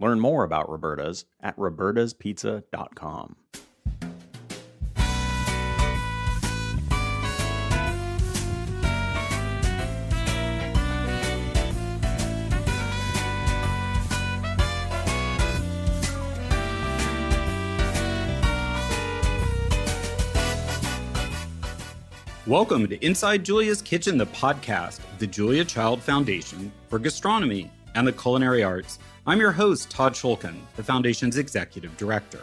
Learn more about Roberta's at robertaspizza.com. Welcome to Inside Julia's Kitchen, the podcast of the Julia Child Foundation for Gastronomy and the Culinary Arts. I'm your host, Todd Schulkin, the Foundation's Executive Director.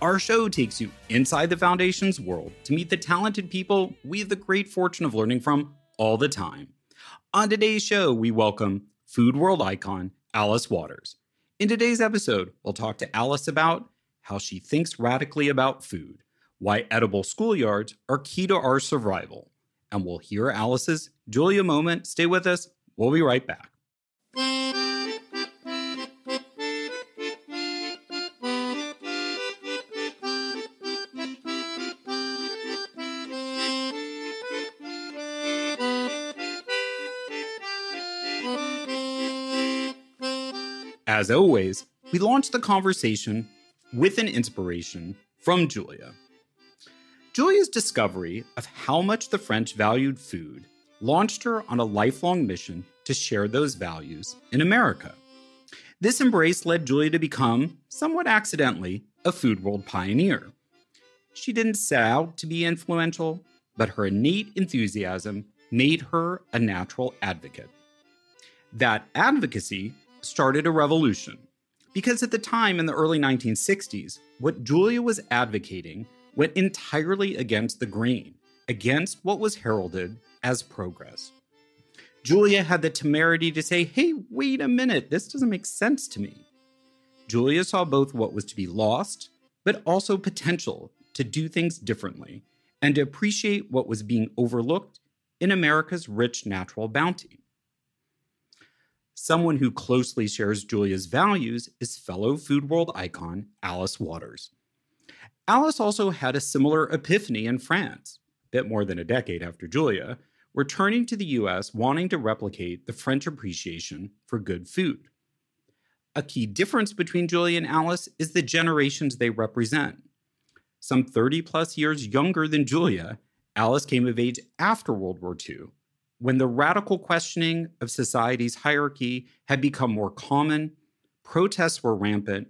Our show takes you inside the Foundation's world to meet the talented people we have the great fortune of learning from all the time. On today's show, we welcome food world icon Alice Waters. In today's episode, we'll talk to Alice about how she thinks radically about food why edible schoolyards are key to our survival. And we'll hear Alice's Julia moment. Stay with us. We'll be right back. As always, we launch the conversation with an inspiration from Julia. Julia's discovery of how much the French valued food launched her on a lifelong mission to share those values in America. This embrace led Julia to become, somewhat accidentally, a food world pioneer. She didn't set out to be influential, but her innate enthusiasm made her a natural advocate. That advocacy started a revolution, because at the time in the early 1960s, what Julia was advocating went entirely against the grain, against what was heralded as progress. Julia had the temerity to say, hey, wait a minute, this doesn't make sense to me. Julia saw both what was to be lost, but also potential to do things differently and to appreciate what was being overlooked in America's rich natural bounty. Someone who closely shares Julia's values is fellow food world icon Alice Waters. Alice also had a similar epiphany in France, a bit more than a decade after Julia, returning to the US wanting to replicate the French appreciation for good food. A key difference between Julia and Alice is the generations they represent. Some 30 plus years younger than Julia, Alice came of age after World War II, when the radical questioning of society's hierarchy had become more common, protests were rampant,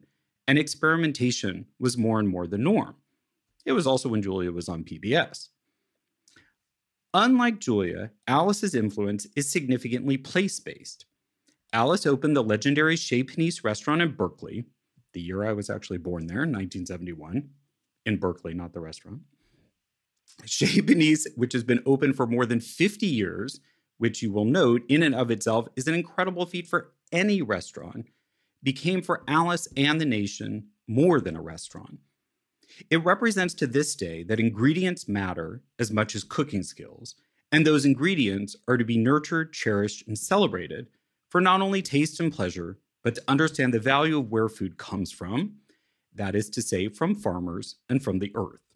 and experimentation was more and more the norm. It was also when Julia was on PBS. Unlike Julia, Alice's influence is significantly place based. Alice opened the legendary Chez Panisse restaurant in Berkeley, the year I was actually born there, in 1971, in Berkeley, not the restaurant. Chez Panisse, which has been open for more than 50 years, which you will note in and of itself is an incredible feat for any restaurant became for Alice and the nation more than a restaurant. It represents to this day that ingredients matter as much as cooking skills, and those ingredients are to be nurtured, cherished, and celebrated for not only taste and pleasure, but to understand the value of where food comes from, that is to say, from farmers and from the earth.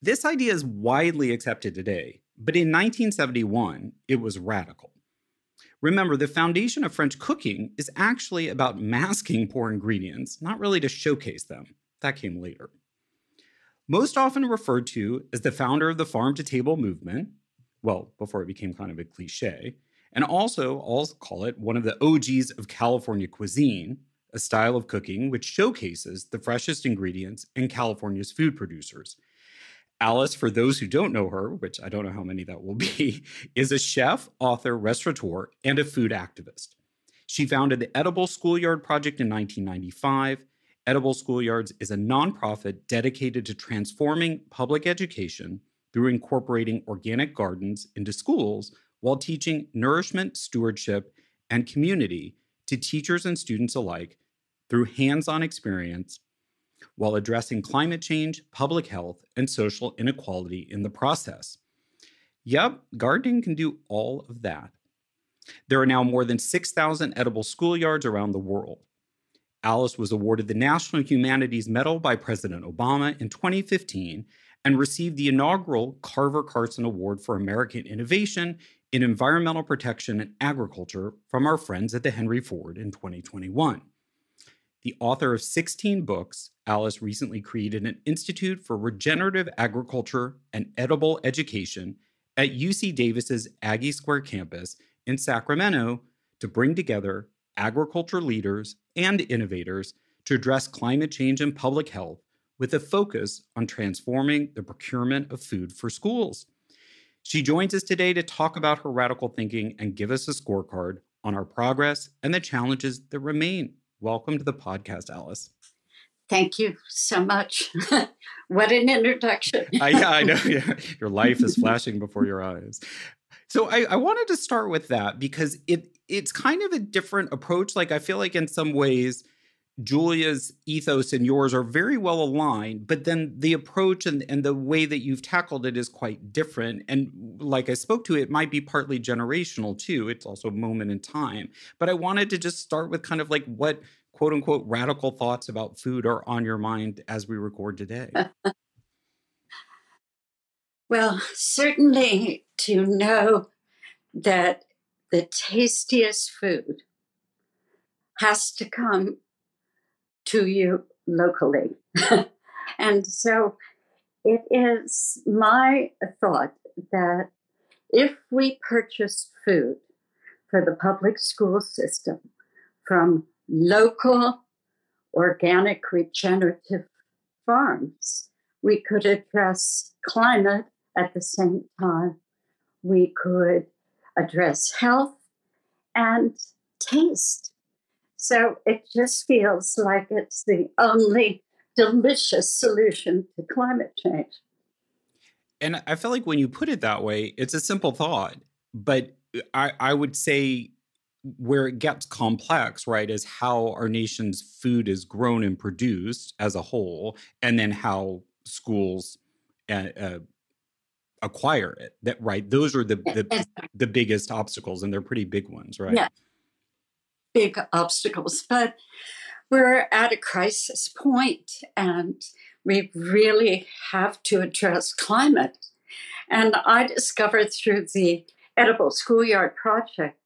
This idea is widely accepted today, but in 1971, it was radical. Remember, the foundation of French cooking is actually about masking poor ingredients, not really to showcase them. That came later. Most often referred to as the founder of the farm to table movement, well, before it became kind of a cliche, and also I'll call it one of the OGs of California cuisine, a style of cooking which showcases the freshest ingredients in California's food producers. Alice, for those who don't know her, which I don't know how many that will be, is a chef, author, restaurateur, and a food activist. She founded the Edible Schoolyard Project in 1995. Edible Schoolyards is a nonprofit dedicated to transforming public education through incorporating organic gardens into schools while teaching nourishment, stewardship, and community to teachers and students alike through hands on experience while addressing climate change, public health, and social inequality in the process. Yep, gardening can do all of that. There are now more than 6,000 edible schoolyards around the world. Alice was awarded the National Humanities Medal by President Obama in 2015 and received the inaugural Carver Carson Award for American Innovation in Environmental Protection and Agriculture from our friends at the Henry Ford in 2021. The author of 16 books, Alice recently created an Institute for Regenerative Agriculture and Edible Education at UC Davis's Aggie Square campus in Sacramento to bring together agriculture leaders and innovators to address climate change and public health with a focus on transforming the procurement of food for schools. She joins us today to talk about her radical thinking and give us a scorecard on our progress and the challenges that remain Welcome to the podcast, Alice. Thank you so much. what an introduction. I, I know. Yeah. Your life is flashing before your eyes. So I, I wanted to start with that because it it's kind of a different approach. Like I feel like in some ways, Julia's ethos and yours are very well aligned, but then the approach and, and the way that you've tackled it is quite different. And like I spoke to, it might be partly generational too. It's also a moment in time. But I wanted to just start with kind of like what quote unquote radical thoughts about food are on your mind as we record today. well, certainly to know that the tastiest food has to come to you locally. and so it is my thought that if we purchased food for the public school system from local organic regenerative farms, we could address climate at the same time. We could address health and taste so it just feels like it's the only delicious solution to climate change. And I feel like when you put it that way, it's a simple thought. But I, I would say where it gets complex, right, is how our nation's food is grown and produced as a whole, and then how schools uh, uh, acquire it. That right, those are the the, the biggest obstacles, and they're pretty big ones, right? Yeah, big obstacles, but we're at a crisis point and we really have to address climate. And I discovered through the Edible Schoolyard Project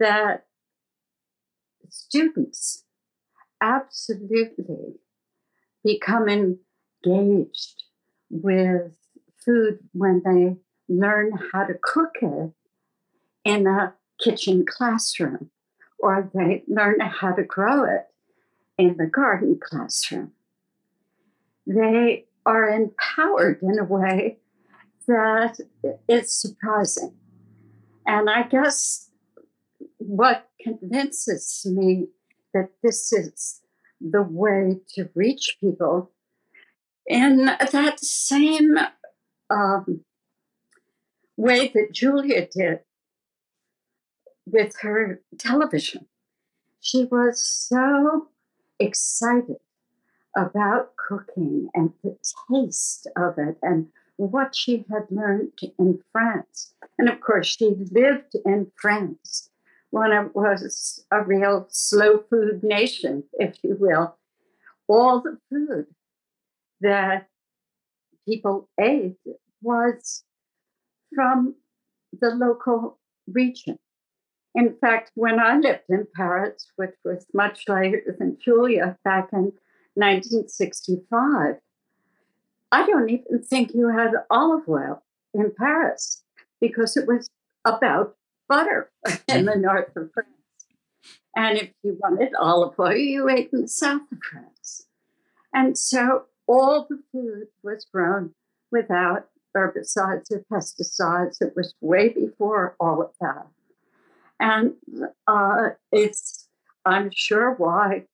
that students absolutely become engaged with food when they learn how to cook it in a kitchen classroom or they learn how to grow it in the garden classroom. They are empowered in a way that is surprising. And I guess what convinces me that this is the way to reach people in that same um, way that Julia did with her television. She was so excited about cooking and the taste of it and what she had learned in France. And of course, she lived in France when it was a real slow food nation, if you will. All the food that people ate was from the local region. In fact, when I lived in Paris, which was much later than Julia back in 1965, I don't even think you had olive oil in Paris because it was about butter in the mm. north of France. And if you wanted olive oil, you ate in the south of France. And so all the food was grown without herbicides or pesticides. It was way before all of that. And uh, it's, I'm sure, why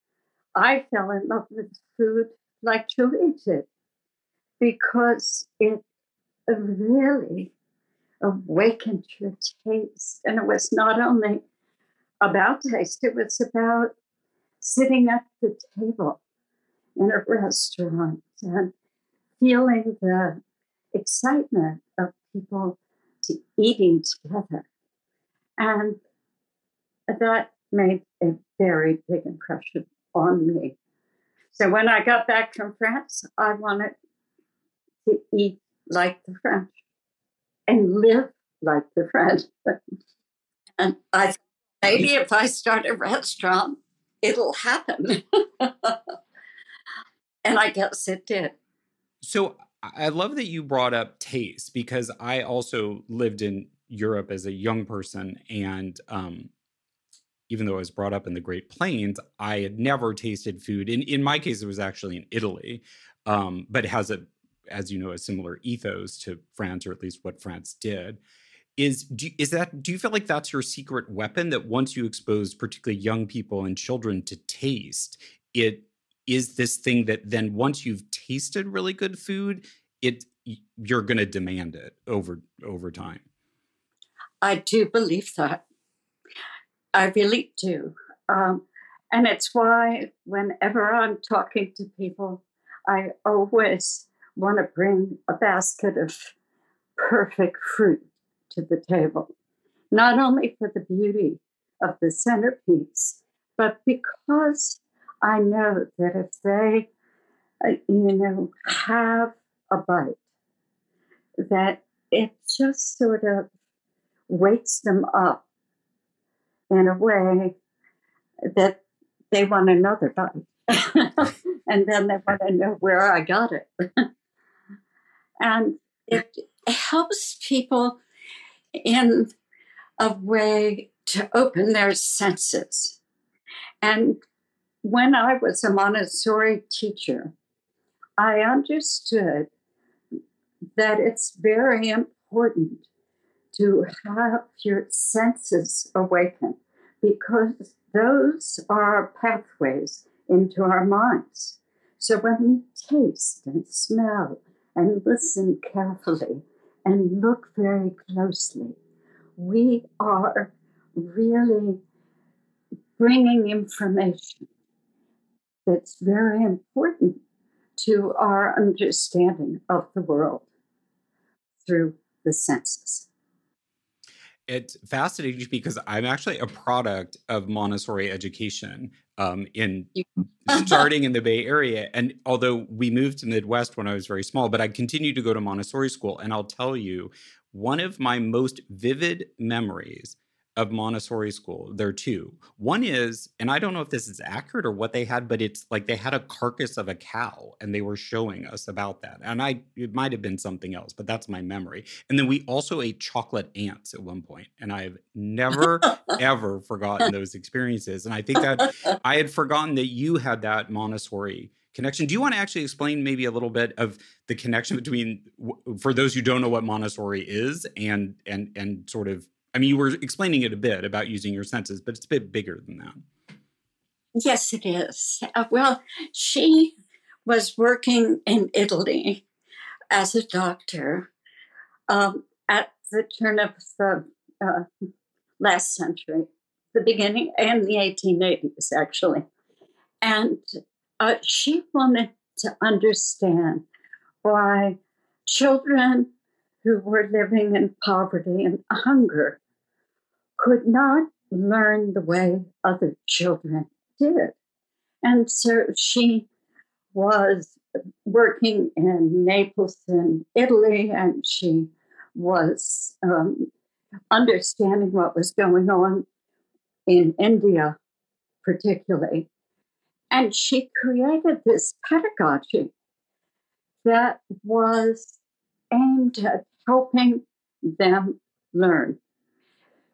I fell in love with food like Julie did, because it really awakened your taste. And it was not only about taste, it was about sitting at the table in a restaurant and feeling the excitement of people to eating together. And that made a very big impression on me. So when I got back from France, I wanted to eat like the French and live like the French. and I thought maybe if I start a restaurant, it'll happen. and I guess it did. So I love that you brought up taste because I also lived in Europe as a young person. And um, even though I was brought up in the Great Plains, I had never tasted food. In, in my case, it was actually in Italy, um, but it has a, as you know, a similar ethos to France, or at least what France did. Is do, is that do you feel like that's your secret weapon that once you expose particularly young people and children to taste, it is this thing that then once you've tasted really good food, it you're going to demand it over over time. I do believe that. I really do. Um, and it's why whenever I'm talking to people, I always want to bring a basket of perfect fruit to the table, not only for the beauty of the centerpiece, but because I know that if they, uh, you know, have a bite, that it just sort of wakes them up in a way that they want another bite. and then they want to know where I got it. and it helps people in a way to open their senses. And when I was a Montessori teacher, I understood that it's very important to have your senses awaken because those are pathways into our minds. So when we taste and smell and listen carefully and look very closely, we are really bringing information that's very important to our understanding of the world through the senses. It's fascinating because I'm actually a product of Montessori education um, in starting in the Bay Area. And although we moved to Midwest when I was very small, but I continued to go to Montessori school. And I'll tell you, one of my most vivid memories of Montessori school. There are two. One is, and I don't know if this is accurate or what they had, but it's like they had a carcass of a cow and they were showing us about that. And I, it might have been something else, but that's my memory. And then we also ate chocolate ants at one point, and I've never, ever forgotten those experiences. And I think that I had forgotten that you had that Montessori connection. Do you want to actually explain maybe a little bit of the connection between, for those who don't know what Montessori is, and and and sort of I mean, you were explaining it a bit about using your senses, but it's a bit bigger than that. Yes, it is. Uh, well, she was working in Italy as a doctor um, at the turn of the uh, last century, the beginning and the 1880s, actually. And uh, she wanted to understand why children who were living in poverty and hunger could not learn the way other children did. And so she was working in Naples in Italy, and she was um, understanding what was going on in India, particularly. And she created this pedagogy that was aimed at helping them learn.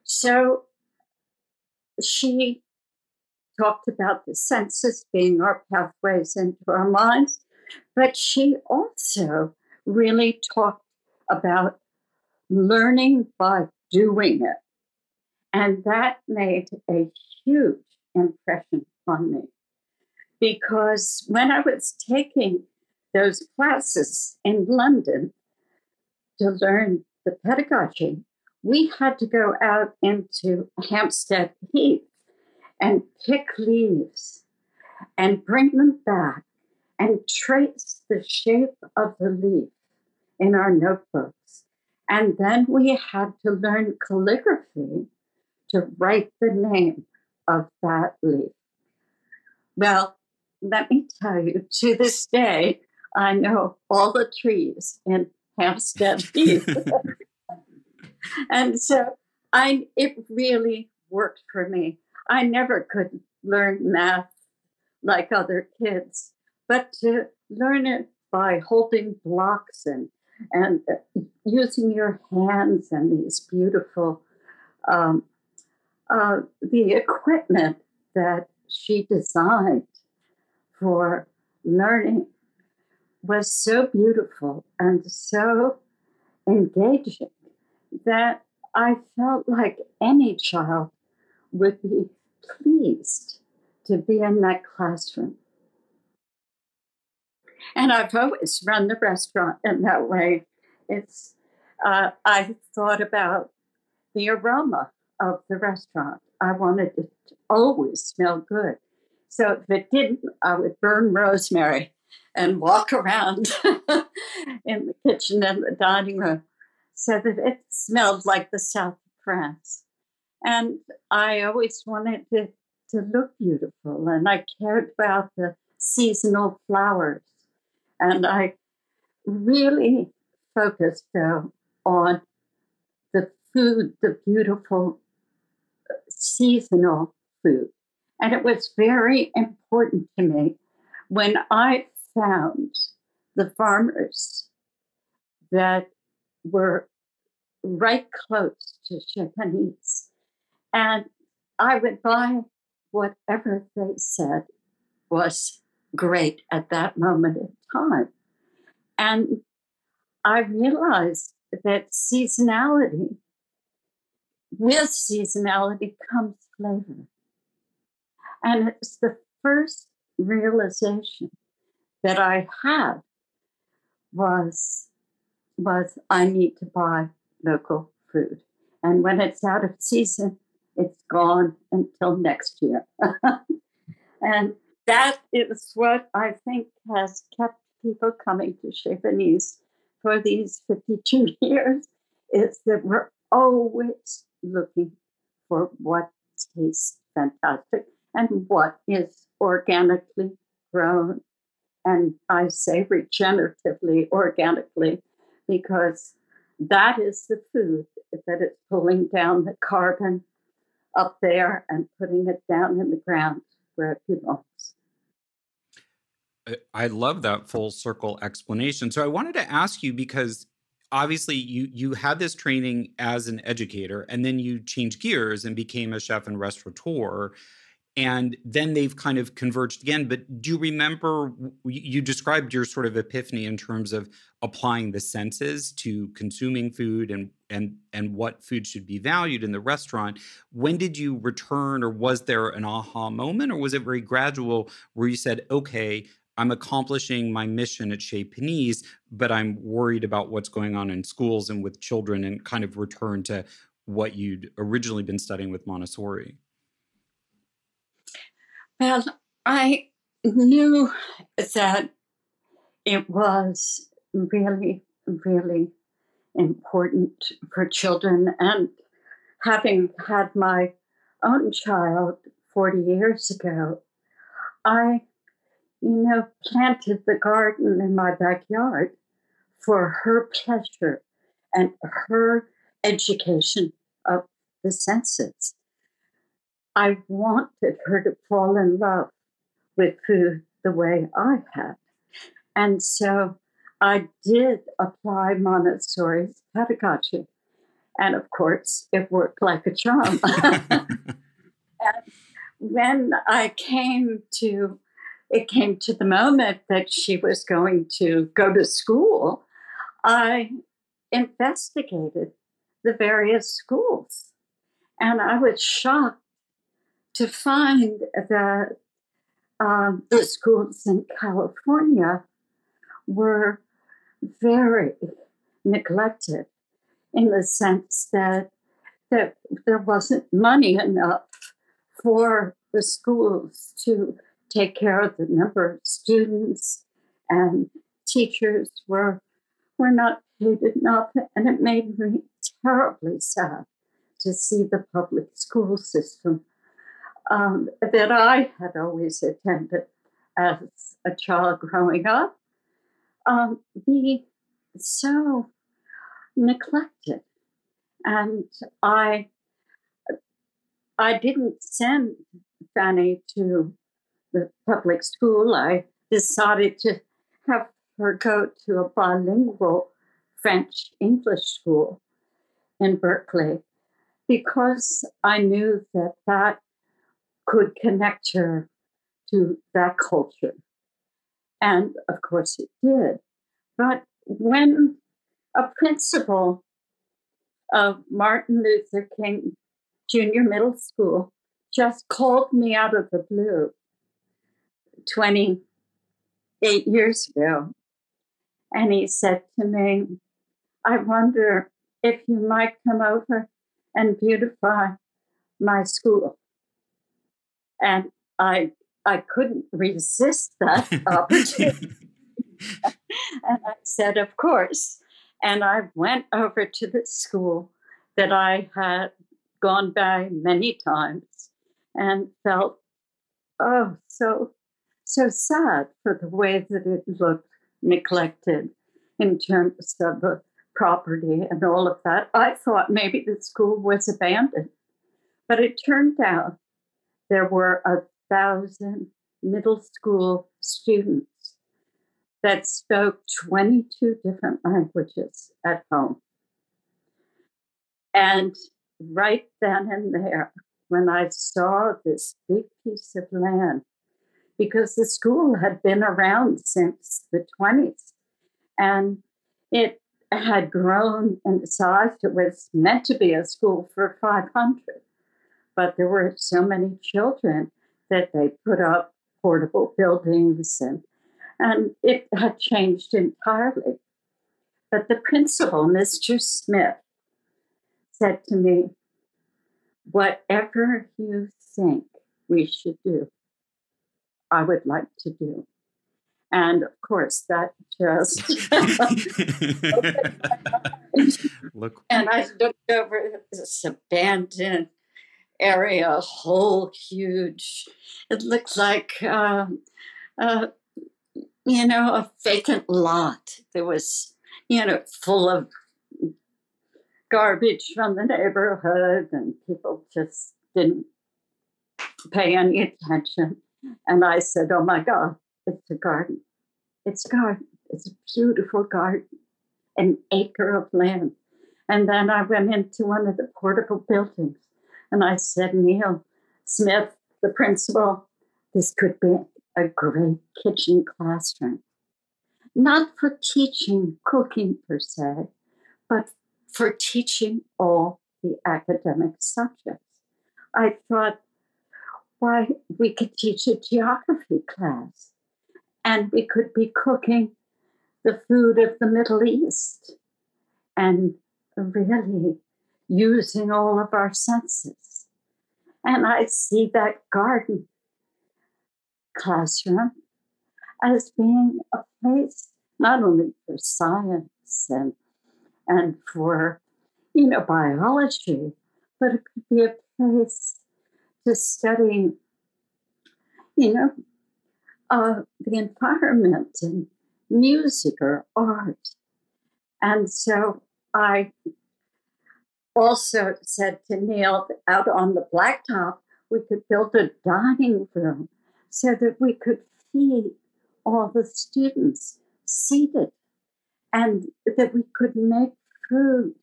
So she talked about the senses being our pathways into our minds, but she also really talked about learning by doing it. And that made a huge impression on me because when I was taking those classes in London to learn the pedagogy, we had to go out into Hampstead Heath and pick leaves and bring them back and trace the shape of the leaf in our notebooks. And then we had to learn calligraphy to write the name of that leaf. Well, let me tell you, to this day, I know all the trees in Hampstead Heath. and so I it really worked for me. I never could learn math like other kids, but to learn it by holding blocks and and uh, using your hands and these beautiful um, uh, the equipment that she designed for learning was so beautiful and so engaging that I felt like any child would be pleased to be in that classroom. And I've always run the restaurant in that way. It's uh, I thought about the aroma of the restaurant. I wanted it to always smell good. So if it didn't, I would burn rosemary and walk around in the kitchen and the dining room so that it smelled like the south of France. And I always wanted it to look beautiful, and I cared about the seasonal flowers. And I really focused though on the food, the beautiful uh, seasonal food. And it was very important to me when I found the farmers that were right close to Chez And I would buy whatever they said was great at that moment in time. And I realized that seasonality, with seasonality comes flavor. And it's the first realization that I had was was I need to buy local food. And when it's out of season, it's gone until next year. and that is what I think has kept people coming to Chez for these 52 years is that we're always looking for what tastes fantastic and what is organically grown. And I say regeneratively, organically, because that is the food that is pulling down the carbon up there and putting it down in the ground where it belongs. I love that full circle explanation. So I wanted to ask you because obviously you you had this training as an educator and then you changed gears and became a chef and restaurateur and then they've kind of converged again but do you remember you described your sort of epiphany in terms of applying the senses to consuming food and and and what food should be valued in the restaurant when did you return or was there an aha moment or was it very gradual where you said okay I'm accomplishing my mission at Chez Panisse, but I'm worried about what's going on in schools and with children and kind of return to what you'd originally been studying with Montessori. Well, I knew that it was really, really important for children. And having had my own child 40 years ago, I, you know, planted the garden in my backyard for her pleasure and her education of the senses. I wanted her to fall in love with food the way I had. And so I did apply Montessori's pedagogy. And of course, it worked like a charm. and when I came to, it came to the moment that she was going to go to school, I investigated the various schools. And I was shocked to find that um, the schools in California were very neglected in the sense that, that there wasn't money enough for the schools to take care of the number of students and teachers were were not paid enough and it made me terribly sad to see the public school system um, that I had always attended as a child growing up um, be so neglected. And I, I didn't send Fanny to the public school. I decided to have her go to a bilingual French English school in Berkeley because I knew that that could connect her to that culture. And of course it did. But when a principal of Martin Luther King Junior Middle School just called me out of the blue 28 years ago. And he said to me, I wonder if you might come over and beautify my school. And I I couldn't resist that opportunity. and I said, Of course. And I went over to the school that I had gone by many times and felt, oh, so, so sad for the way that it looked neglected in terms of the property and all of that. I thought maybe the school was abandoned, but it turned out there were a thousand middle school students that spoke 22 different languages at home. And right then and there, when I saw this big piece of land, because the school had been around since the 20s and it had grown in size. It was meant to be a school for 500, but there were so many children that they put up portable buildings and and it had changed entirely. But the principal, Mr. Smith, said to me, Whatever you think we should do, I would like to do. And of course, that just. Look. And I looked over this abandoned area, whole huge, it looked like, uh, uh, you know, a vacant lot. There was, you know, full of garbage from the neighborhood, and people just didn't pay any attention. And I said, Oh my God, it's a garden. It's a garden. It's a beautiful garden, an acre of land. And then I went into one of the portable buildings and I said, Neil Smith, the principal, this could be a great kitchen classroom. Not for teaching cooking per se, but for teaching all the academic subjects. I thought, why, we could teach a geography class and we could be cooking the food of the Middle East and really using all of our senses. And I see that garden classroom as being a place not only for science and and for you know biology, but it could be a place to study, you know, uh, the environment and music or art. And so I also said to Neil out on the blacktop, we could build a dining room so that we could feed all the students seated and that we could make food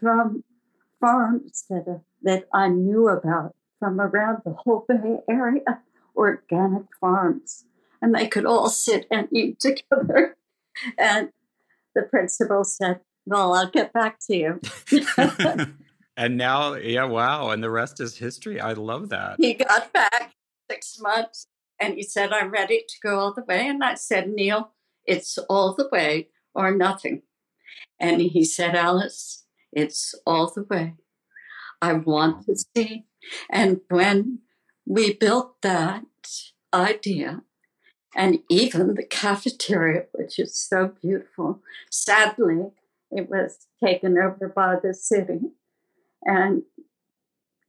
from farms that, that I knew about from around the whole Bay Area, organic farms. And they could all sit and eat together. And the principal said, Well, I'll get back to you. and now, yeah, wow. And the rest is history. I love that. He got back six months and he said, I'm ready to go all the way. And I said, Neil, it's all the way or nothing. And he said, Alice, it's all the way. I want to see. And when we built that idea, and even the cafeteria, which is so beautiful, sadly, it was taken over by the city. And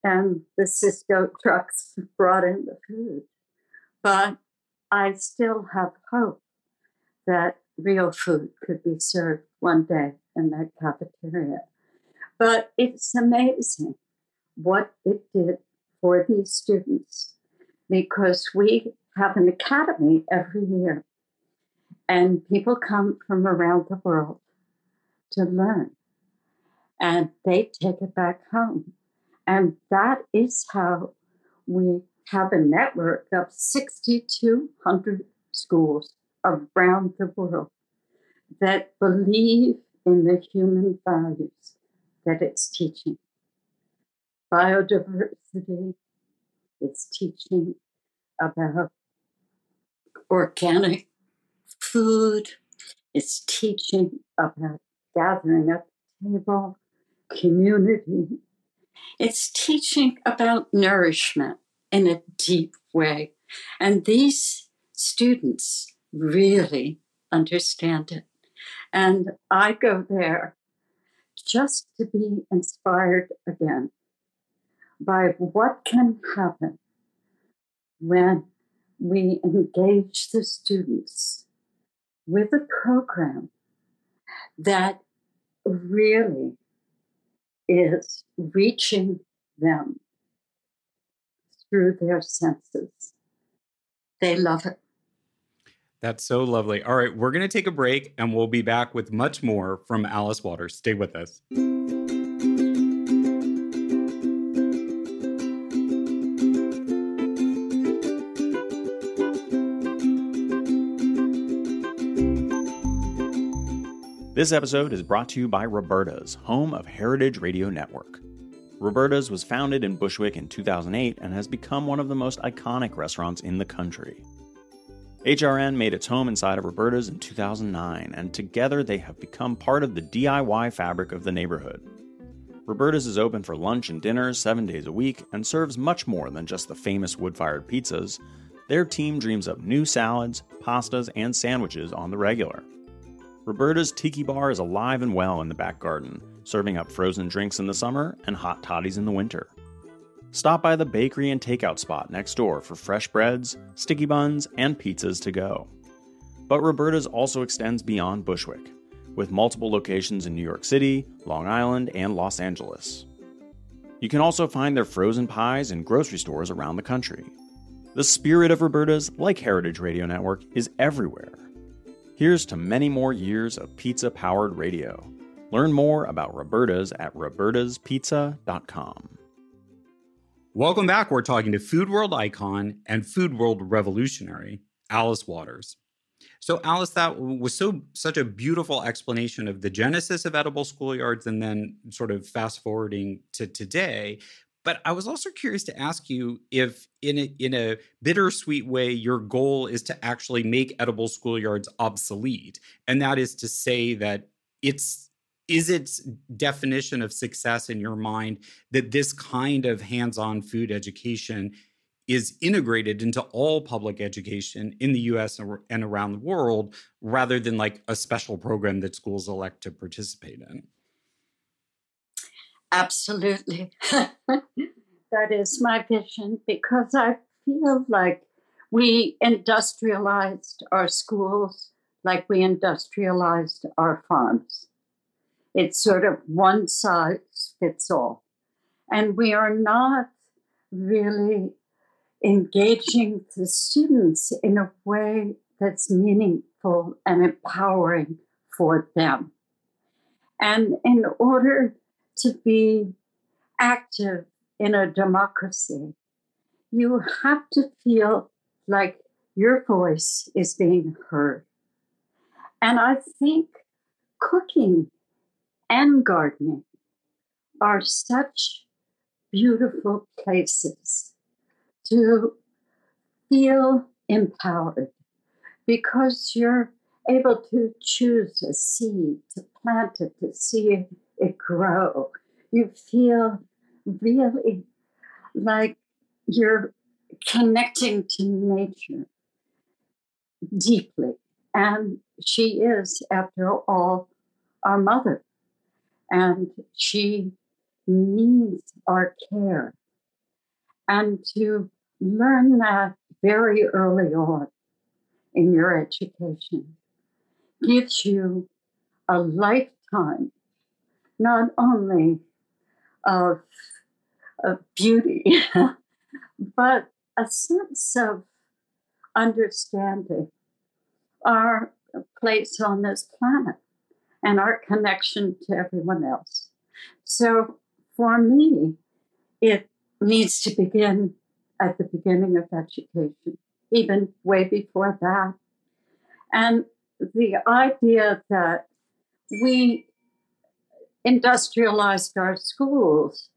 and the Sysco trucks brought in the food. But I still have hope that real food could be served one day in that cafeteria. But it's amazing what it did for these students because we have an academy every year and people come from around the world to learn and they take it back home. And that is how we have a network of 6,200 schools around the world that believe in the human values that it's teaching. Biodiversity, it's teaching about organic food, it's teaching about gathering at the table, community. It's teaching about nourishment in a deep way. And these students really understand it. And I go there just to be inspired again by what can happen when we engage the students with a program that really is reaching them through their senses. They love it. That's so lovely. All right, we're going to take a break and we'll be back with much more from Alice Waters. Stay with us. This episode is brought to you by Roberta's, home of Heritage Radio Network. Roberta's was founded in Bushwick in 2008 and has become one of the most iconic restaurants in the country. HRN made its home inside of Roberta's in 2009, and together they have become part of the DIY fabric of the neighborhood. Roberta's is open for lunch and dinner seven days a week and serves much more than just the famous wood fired pizzas. Their team dreams up new salads, pastas, and sandwiches on the regular. Roberta's Tiki Bar is alive and well in the back garden, serving up frozen drinks in the summer and hot toddies in the winter. Stop by the bakery and takeout spot next door for fresh breads, sticky buns, and pizzas to go. But Roberta's also extends beyond Bushwick, with multiple locations in New York City, Long Island, and Los Angeles. You can also find their frozen pies in grocery stores around the country. The spirit of Roberta's, like Heritage Radio Network, is everywhere. Here's to many more years of pizza powered radio. Learn more about Roberta's at robertaspizza.com. Welcome back. We're talking to Food World icon and Food World revolutionary, Alice Waters. So, Alice, that was so such a beautiful explanation of the genesis of edible schoolyards, and then sort of fast forwarding to today. But I was also curious to ask you if, in a, in a bittersweet way, your goal is to actually make edible schoolyards obsolete, and that is to say that it's is its definition of success in your mind that this kind of hands-on food education is integrated into all public education in the US and around the world rather than like a special program that schools elect to participate in? Absolutely. that is my vision because I feel like we industrialized our schools like we industrialized our farms It's sort of one size fits all. And we are not really engaging the students in a way that's meaningful and empowering for them. And in order to be active in a democracy, you have to feel like your voice is being heard. And I think cooking and gardening are such beautiful places to feel empowered because you're able to choose a seed, to plant it, to see it grow. You feel really like you're connecting to nature deeply. And she is, after all, our mother. And she needs our care. And to learn that very early on in your education gives you a lifetime not only of, of beauty, but a sense of understanding our place on this planet and our connection to everyone else. So for me, it needs to begin at the beginning of education, even way before that. And the idea that we industrialized our schools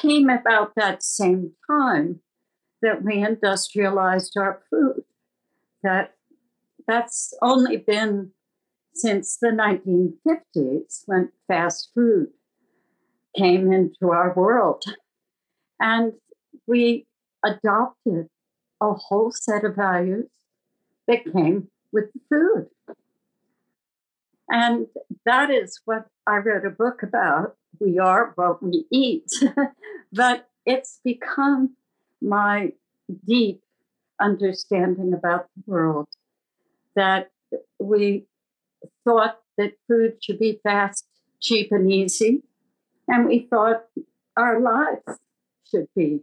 came about that same time that we industrialized our food. That that's only been since the 1950s when fast food came into our world. And we adopted a whole set of values that came with the food. And that is what I wrote a book about. We are what we eat. but it's become my deep understanding about the world that we thought that food should be fast, cheap, and easy. And we thought our lives should be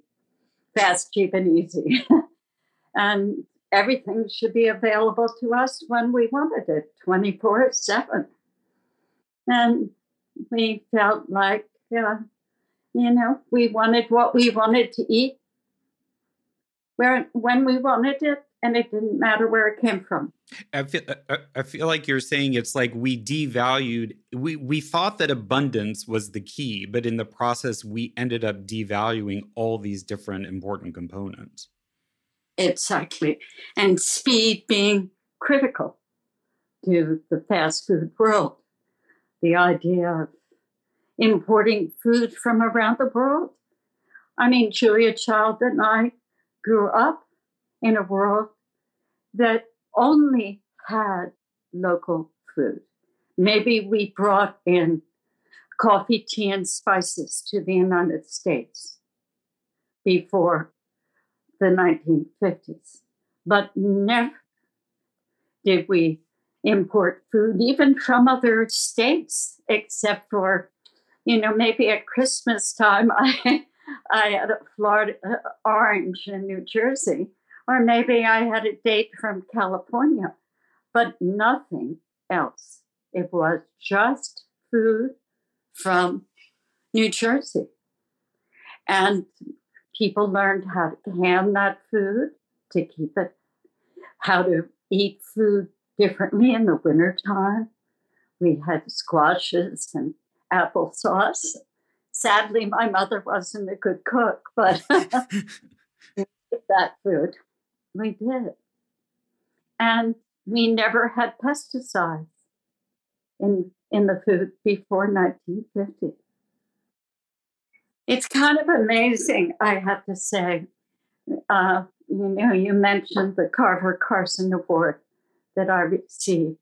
fast, cheap, and easy. and everything should be available to us when we wanted it 24 7. And we felt like, uh, you know, we wanted what we wanted to eat where, when we wanted it, and it didn't matter where it came from. I feel I feel like you're saying it's like we devalued we we thought that abundance was the key, but in the process we ended up devaluing all these different important components. Exactly. And speed being critical to the fast food world. The idea of importing food from around the world. I mean, Julia Child and I grew up in a world that only had local food. Maybe we brought in coffee, tea, and spices to the United States before the 1950s, but never did we import food, even from other states, except for, you know, maybe at Christmas time, I, I had a Florida uh, orange in New Jersey or maybe I had a date from California, but nothing else. It was just food from New Jersey. And people learned how to can that food to keep it, how to eat food differently in the wintertime. We had squashes and applesauce. Sadly, my mother wasn't a good cook, but that food. We did. And we never had pesticides in, in the food before 1950. It's kind of amazing, I have to say. Uh, you know, you mentioned the Carver Carson Award that I received.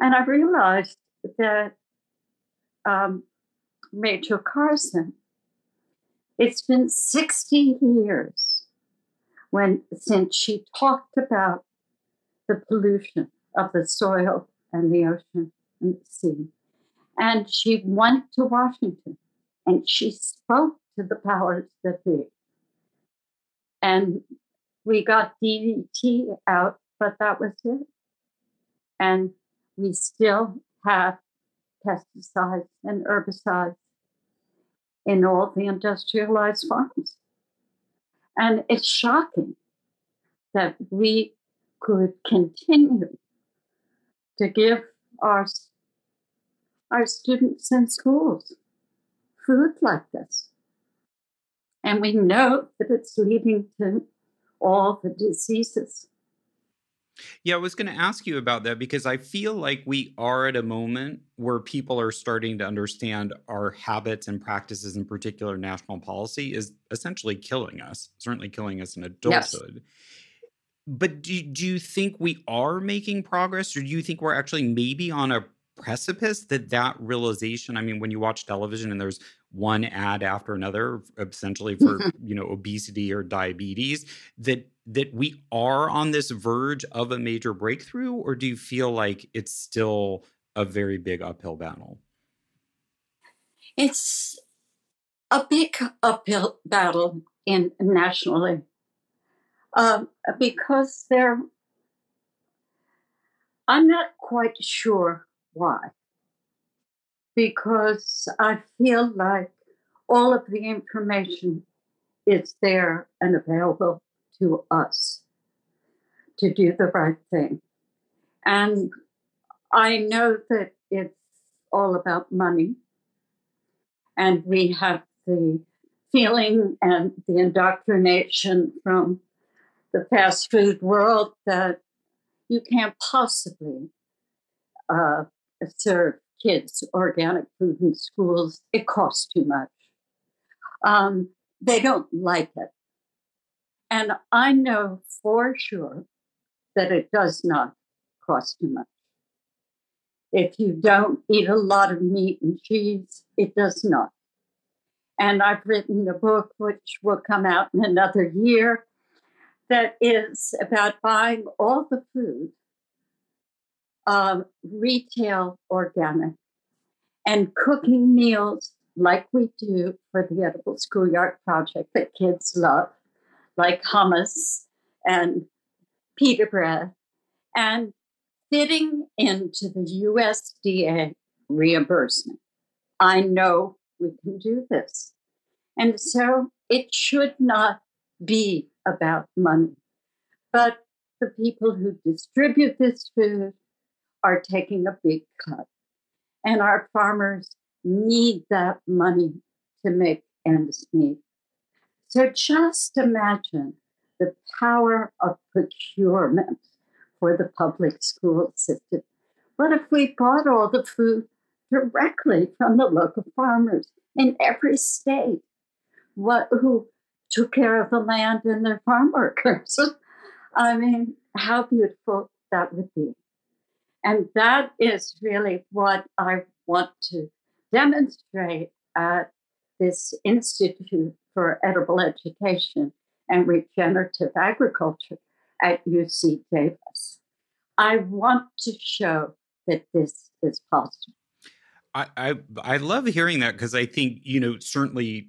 And I realized that um, Rachel Carson, it's been 60 years when since she talked about the pollution of the soil and the ocean and the sea. And she went to Washington and she spoke to the powers that be. And we got DDT out, but that was it. And we still have pesticides and herbicides in all the industrialized farms. And it's shocking that we could continue to give our, our students in schools food like this. And we know that it's leading to all the diseases. Yeah, I was going to ask you about that because I feel like we are at a moment where people are starting to understand our habits and practices, in particular, national policy is essentially killing us, certainly killing us in adulthood. Yes. But do, do you think we are making progress, or do you think we're actually maybe on a precipice that that realization i mean when you watch television and there's one ad after another essentially for you know obesity or diabetes that that we are on this verge of a major breakthrough or do you feel like it's still a very big uphill battle? It's a big uphill battle in nationally. Um, because there i'm not quite sure why because I feel like all of the information is there and available to us to do the right thing. And I know that it's all about money. And we have the feeling and the indoctrination from the fast food world that you can't possibly uh, serve kids organic food in schools. It costs too much. Um, they don't like it. And I know for sure that it does not cost too much. If you don't eat a lot of meat and cheese, it does not. And I've written a book which will come out in another year that is about buying all the food um, retail organic and cooking meals like we do for the Edible Schoolyard Project that kids love, like hummus and pita bread, and fitting into the USDA reimbursement. I know we can do this. And so it should not be about money, but the people who distribute this food are taking a big cut. And our farmers need that money to make ends meet. So just imagine the power of procurement for the public school system. What if we bought all the food directly from the local farmers in every state? What who took care of the land and their farm workers? I mean, how beautiful that would be. And that is really what I want to demonstrate at this Institute for Edible Education and Regenerative Agriculture at UC Davis. I want to show that this is possible. I, I, I love hearing that because I think, you know, certainly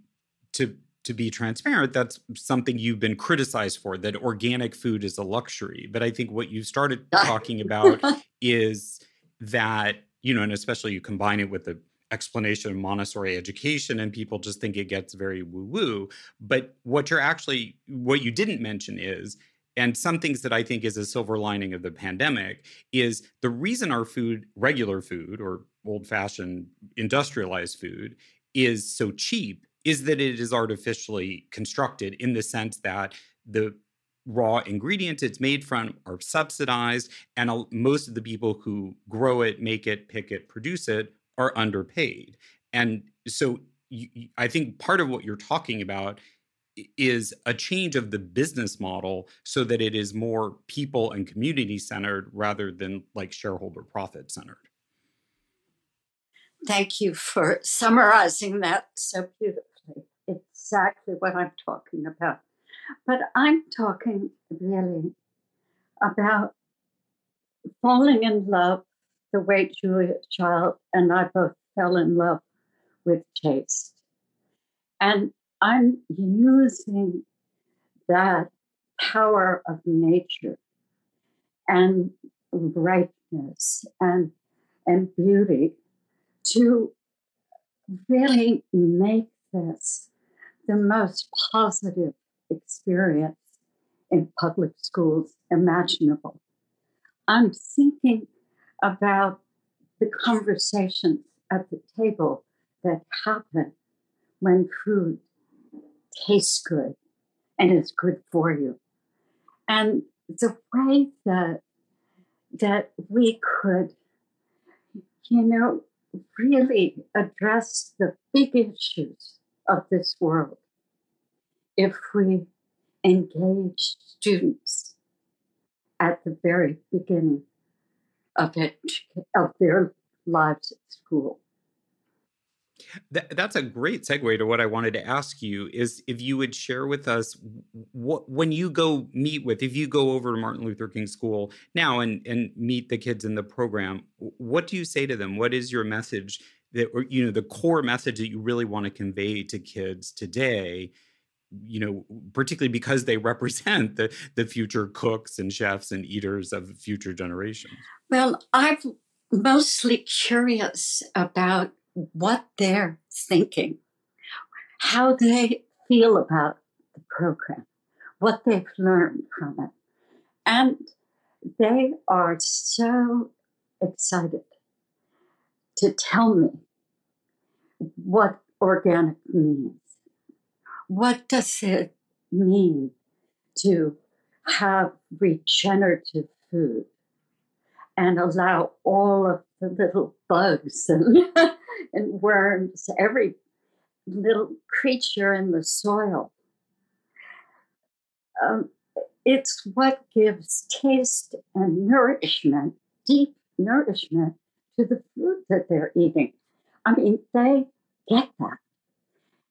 to to be transparent, that's something you've been criticized for that organic food is a luxury. But I think what you started talking about is that, you know, and especially you combine it with the explanation of Montessori education, and people just think it gets very woo woo. But what you're actually, what you didn't mention is, and some things that I think is a silver lining of the pandemic is the reason our food, regular food or old fashioned industrialized food, is so cheap is that it is artificially constructed in the sense that the raw ingredients it's made from are subsidized and most of the people who grow it make it pick it produce it are underpaid. And so you, i think part of what you're talking about is a change of the business model so that it is more people and community centered rather than like shareholder profit centered. Thank you for summarizing that so beautifully exactly what I'm talking about. But I'm talking really about falling in love the way Julia Child and I both fell in love with taste. And I'm using that power of nature and brightness and, and beauty to really make this the most positive experience in public schools imaginable. I'm thinking about the conversations at the table that happen when food tastes good and is good for you. And the way that that we could, you know, really address the big issues of this world if we engage students at the very beginning of of their lives at school. That, that's a great segue to what I wanted to ask you is if you would share with us what when you go meet with if you go over to Martin Luther King School now and and meet the kids in the program what do you say to them what is your message that you know the core message that you really want to convey to kids today you know particularly because they represent the the future cooks and chefs and eaters of future generations well i'm mostly curious about what they're thinking, how they feel about the program, what they've learned from it. And they are so excited to tell me what organic means. What does it mean to have regenerative food and allow all of the little bugs and and worms, every little creature in the soil. Um, it's what gives taste and nourishment, deep nourishment to the food that they're eating. I mean, they get that.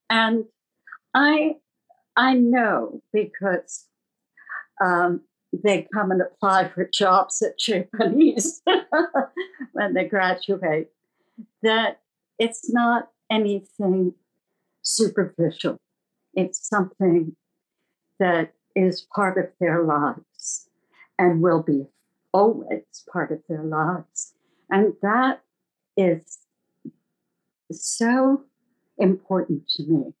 And I I know because um, they come and apply for jobs at Chez Panisse when they graduate that it's not anything superficial. It's something that is part of their lives and will be always part of their lives. And that is so important to me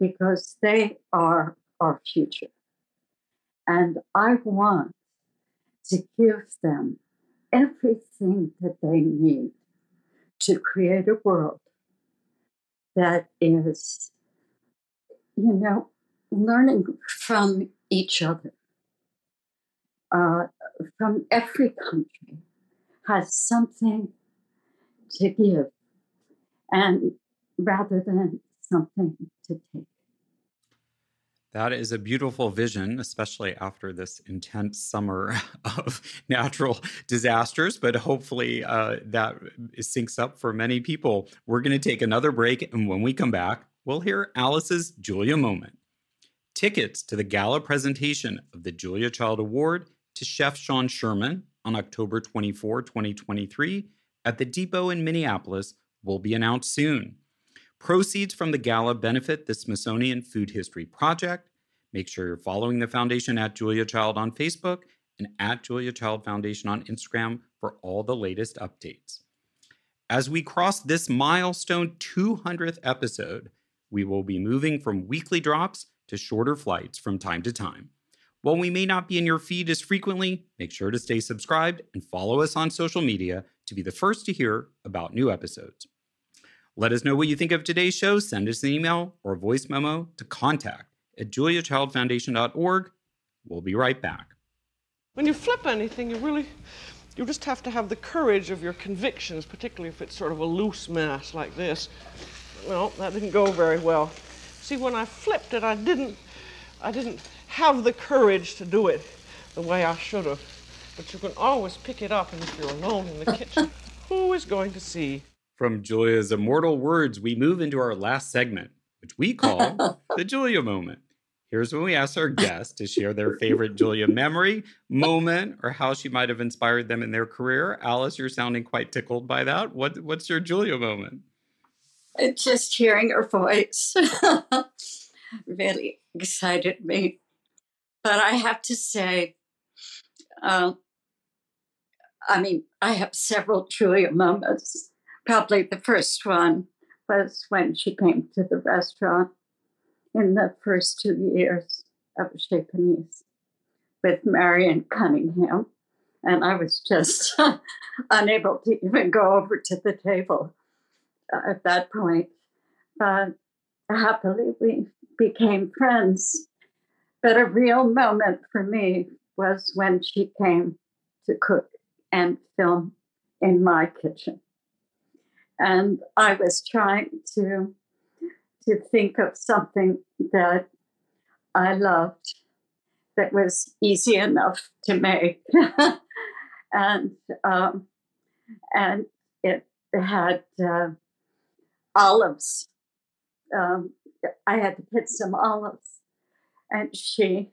because they are our future. And I want to give them everything that they need to create a world that is, you know, learning from each other. Uh, from every country has something to give, and rather than something to take. That is a beautiful vision, especially after this intense summer of natural disasters. But hopefully, uh, that syncs up for many people. We're going to take another break. And when we come back, we'll hear Alice's Julia moment. Tickets to the gala presentation of the Julia Child Award to Chef Sean Sherman on October 24, 2023, at the Depot in Minneapolis will be announced soon. Proceeds from the gala benefit the Smithsonian Food History Project. Make sure you're following the foundation at Julia Child on Facebook and at Julia Child Foundation on Instagram for all the latest updates. As we cross this milestone 200th episode, we will be moving from weekly drops to shorter flights from time to time. While we may not be in your feed as frequently, make sure to stay subscribed and follow us on social media to be the first to hear about new episodes. Let us know what you think of today's show. Send us an email or voice memo to contact at juliachildfoundation.org. We'll be right back. When you flip anything, you really, you just have to have the courage of your convictions, particularly if it's sort of a loose mass like this. Well, that didn't go very well. See, when I flipped it, I didn't, I didn't have the courage to do it the way I should have. But you can always pick it up, and if you're alone in the kitchen, who is going to see? From Julia's immortal words, we move into our last segment, which we call the Julia moment. Here's when we ask our guests to share their favorite Julia memory, moment, or how she might have inspired them in their career. Alice, you're sounding quite tickled by that. What, what's your Julia moment? just hearing her voice really excited me. But I have to say, uh, I mean, I have several Julia moments. Probably the first one was when she came to the restaurant in the first two years of Panisse with Marion Cunningham. And I was just unable to even go over to the table uh, at that point. But happily, we became friends. But a real moment for me was when she came to cook and film in my kitchen. And I was trying to, to think of something that I loved that was easy enough to make. and um, and it had uh, olives. Um, I had to put some olives, and she.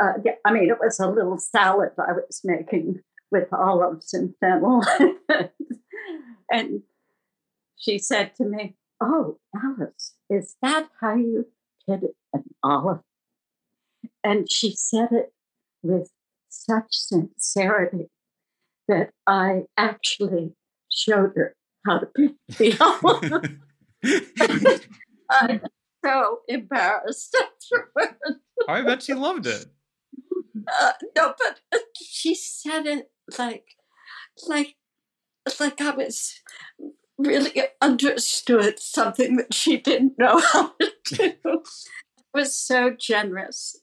Uh, I mean, it was a little salad I was making with olives and fennel, and she said to me, "Oh, Alice, is that how you hit an olive?" And she said it with such sincerity that I actually showed her how to pick the olive. I'm so embarrassed. I bet she loved it. Uh, no, but she said it like, like, like I was really understood something that she didn't know how to do. it was so generous,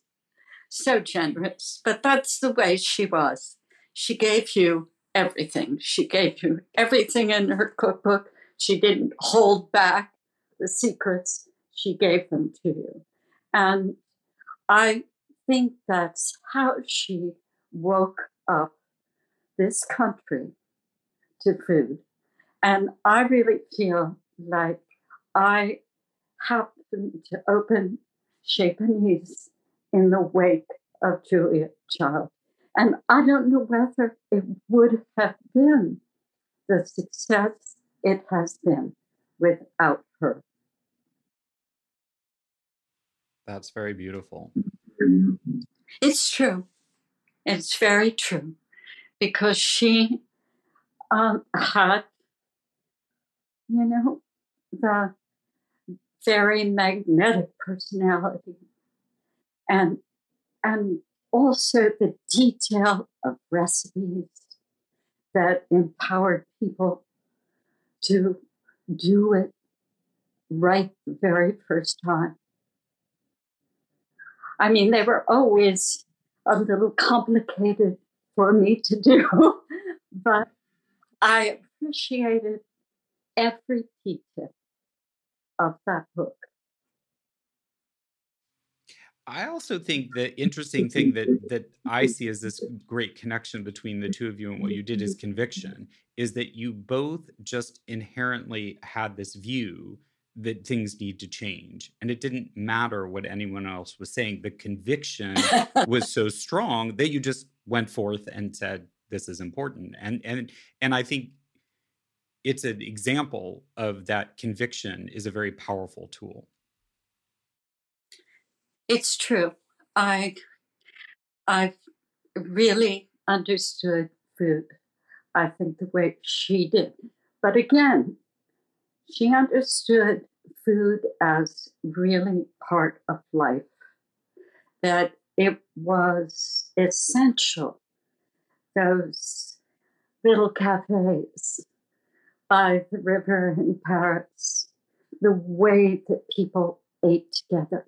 so generous. But that's the way she was. She gave you everything. She gave you everything in her cookbook. She didn't hold back the secrets. She gave them to you. And I think that's how she woke up this country to food. And I really feel like I happened to open Panisse in the wake of Julia Child. And I don't know whether it would have been the success it has been without her. That's very beautiful. It's true. It's very true because she um, had, you know, the very magnetic personality and and also the detail of recipes that empowered people to do it right the very first time. I mean, they were always a little complicated for me to do, but I appreciated every detail of that book. I also think the interesting thing that that I see as this great connection between the two of you and what you did is conviction is that you both just inherently had this view that things need to change and it didn't matter what anyone else was saying the conviction was so strong that you just went forth and said this is important and and and I think it's an example of that conviction is a very powerful tool it's true. I I've really understood food. I think the way she did. But again, she understood food as really part of life, that it was essential. Those little cafes by the river in Paris, the way that people ate together,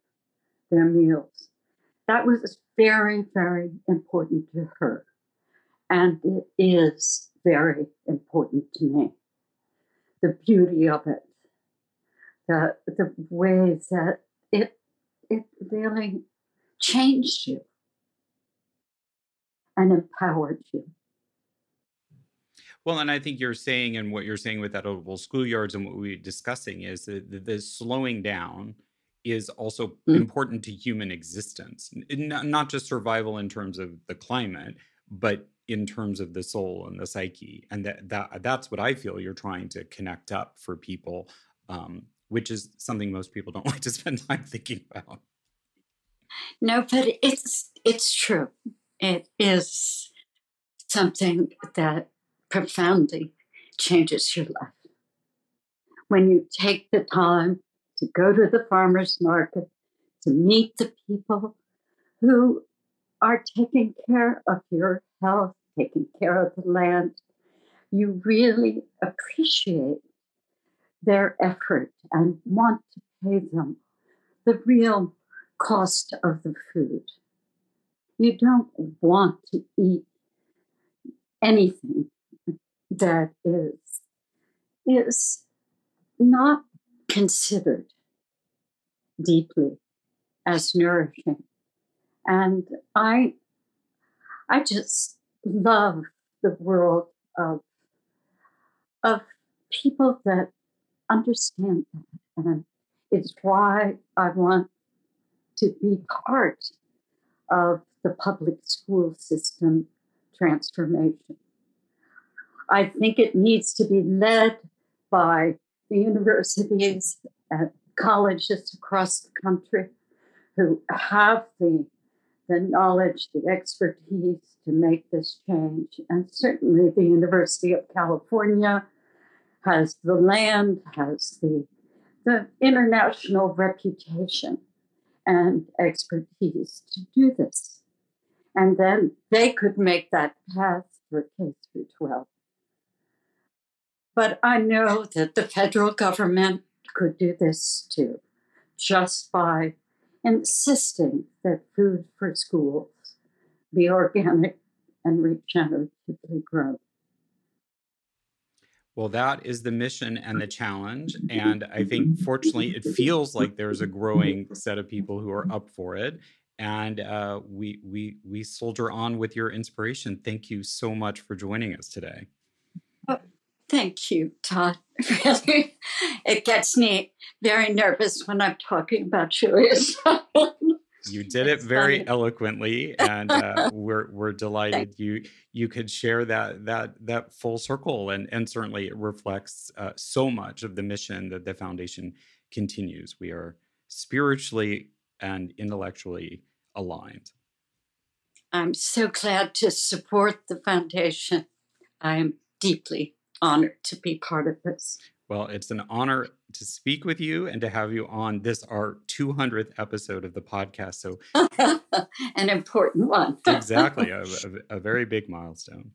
their meals. That was very, very important to her. And it is very important to me. The beauty of it, the, the ways that it, it really changed you and empowered you. Well, and I think you're saying, and what you're saying with Edible Schoolyards and what we're discussing is that the, the slowing down is also mm. important to human existence, not just survival in terms of the climate, but in terms of the soul and the psyche. And that, that that's what I feel you're trying to connect up for people um, which is something most people don't like to spend time thinking about. No, but it's it's true. It is something that profoundly changes your life. When you take the time to go to the farmer's market, to meet the people who are taking care of your health, taking care of the land, you really appreciate their effort and want to pay them the real cost of the food. You don't want to eat anything that is is not considered deeply as nourishing. And I I just love the world of of people that understand that. And it's why I want to be part of the public school system transformation. I think it needs to be led by the universities and colleges across the country who have the, the knowledge, the expertise to make this change. And certainly the University of California has the land, has the, the international reputation and expertise to do this. And then they could make that path for K through 12. But I know that the federal government could do this too, just by insisting that food for schools be organic and regeneratively grown. Well, that is the mission and the challenge. And I think, fortunately, it feels like there's a growing set of people who are up for it. And uh, we we we soldier on with your inspiration. Thank you so much for joining us today. Oh, thank you, Todd. Really, it gets me very nervous when I'm talking about Julius. you did it very eloquently and uh, we're we're delighted you you could share that that that full circle and and certainly it reflects uh, so much of the mission that the foundation continues we are spiritually and intellectually aligned i'm so glad to support the foundation i am deeply honored to be part of this well, it's an honor to speak with you and to have you on this our 200th episode of the podcast. So, an important one. exactly, a, a, a, very big milestone.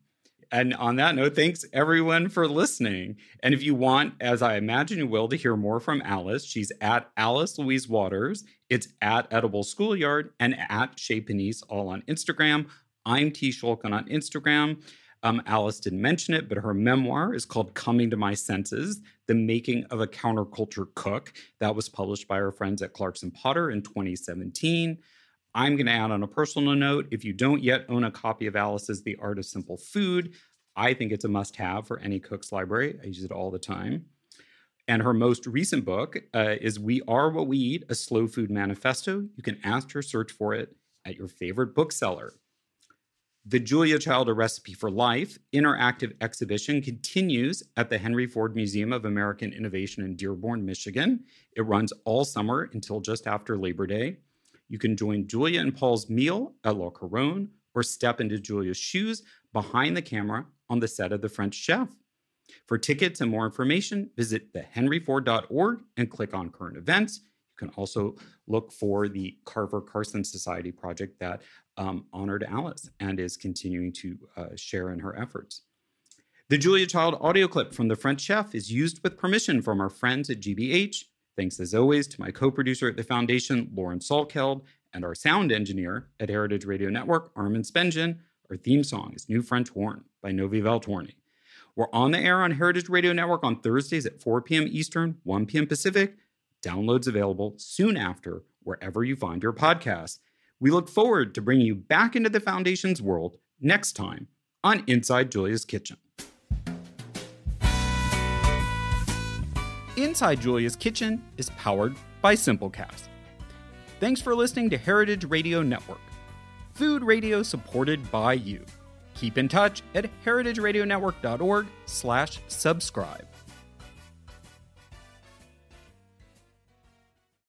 And on that note, thanks everyone for listening. And if you want, as I imagine you will, to hear more from Alice, she's at Alice Louise Waters. It's at Edible Schoolyard and at Chez Panisse all on Instagram. I'm T. Schulkin on Instagram. Um, Alice didn't mention it, but her memoir is called Coming to My Senses The Making of a Counterculture Cook. That was published by her friends at Clarkson Potter in 2017. I'm going to add on a personal note if you don't yet own a copy of Alice's The Art of Simple Food, I think it's a must have for any cook's library. I use it all the time. And her most recent book uh, is We Are What We Eat, a slow food manifesto. You can ask her search for it at your favorite bookseller. The Julia Child A Recipe for Life interactive exhibition continues at the Henry Ford Museum of American Innovation in Dearborn, Michigan. It runs all summer until just after Labor Day. You can join Julia and Paul's meal at La Couronne or step into Julia's shoes behind the camera on the set of The French Chef. For tickets and more information, visit thehenryford.org and click on current events. You can also look for the Carver Carson Society project that um, honored Alice and is continuing to uh, share in her efforts. The Julia Child audio clip from The French Chef is used with permission from our friends at GBH. Thanks as always to my co producer at the Foundation, Lauren Salkeld, and our sound engineer at Heritage Radio Network, Armin Spengen. Our theme song is New French Horn by Novi Valtorni. We're on the air on Heritage Radio Network on Thursdays at 4 p.m. Eastern, 1 p.m. Pacific. Downloads available soon after wherever you find your podcasts. We look forward to bringing you back into the Foundation's world next time on Inside Julia's Kitchen. Inside Julia's Kitchen is powered by Simplecast. Thanks for listening to Heritage Radio Network, food radio supported by you. Keep in touch at heritageradionetwork.org/subscribe.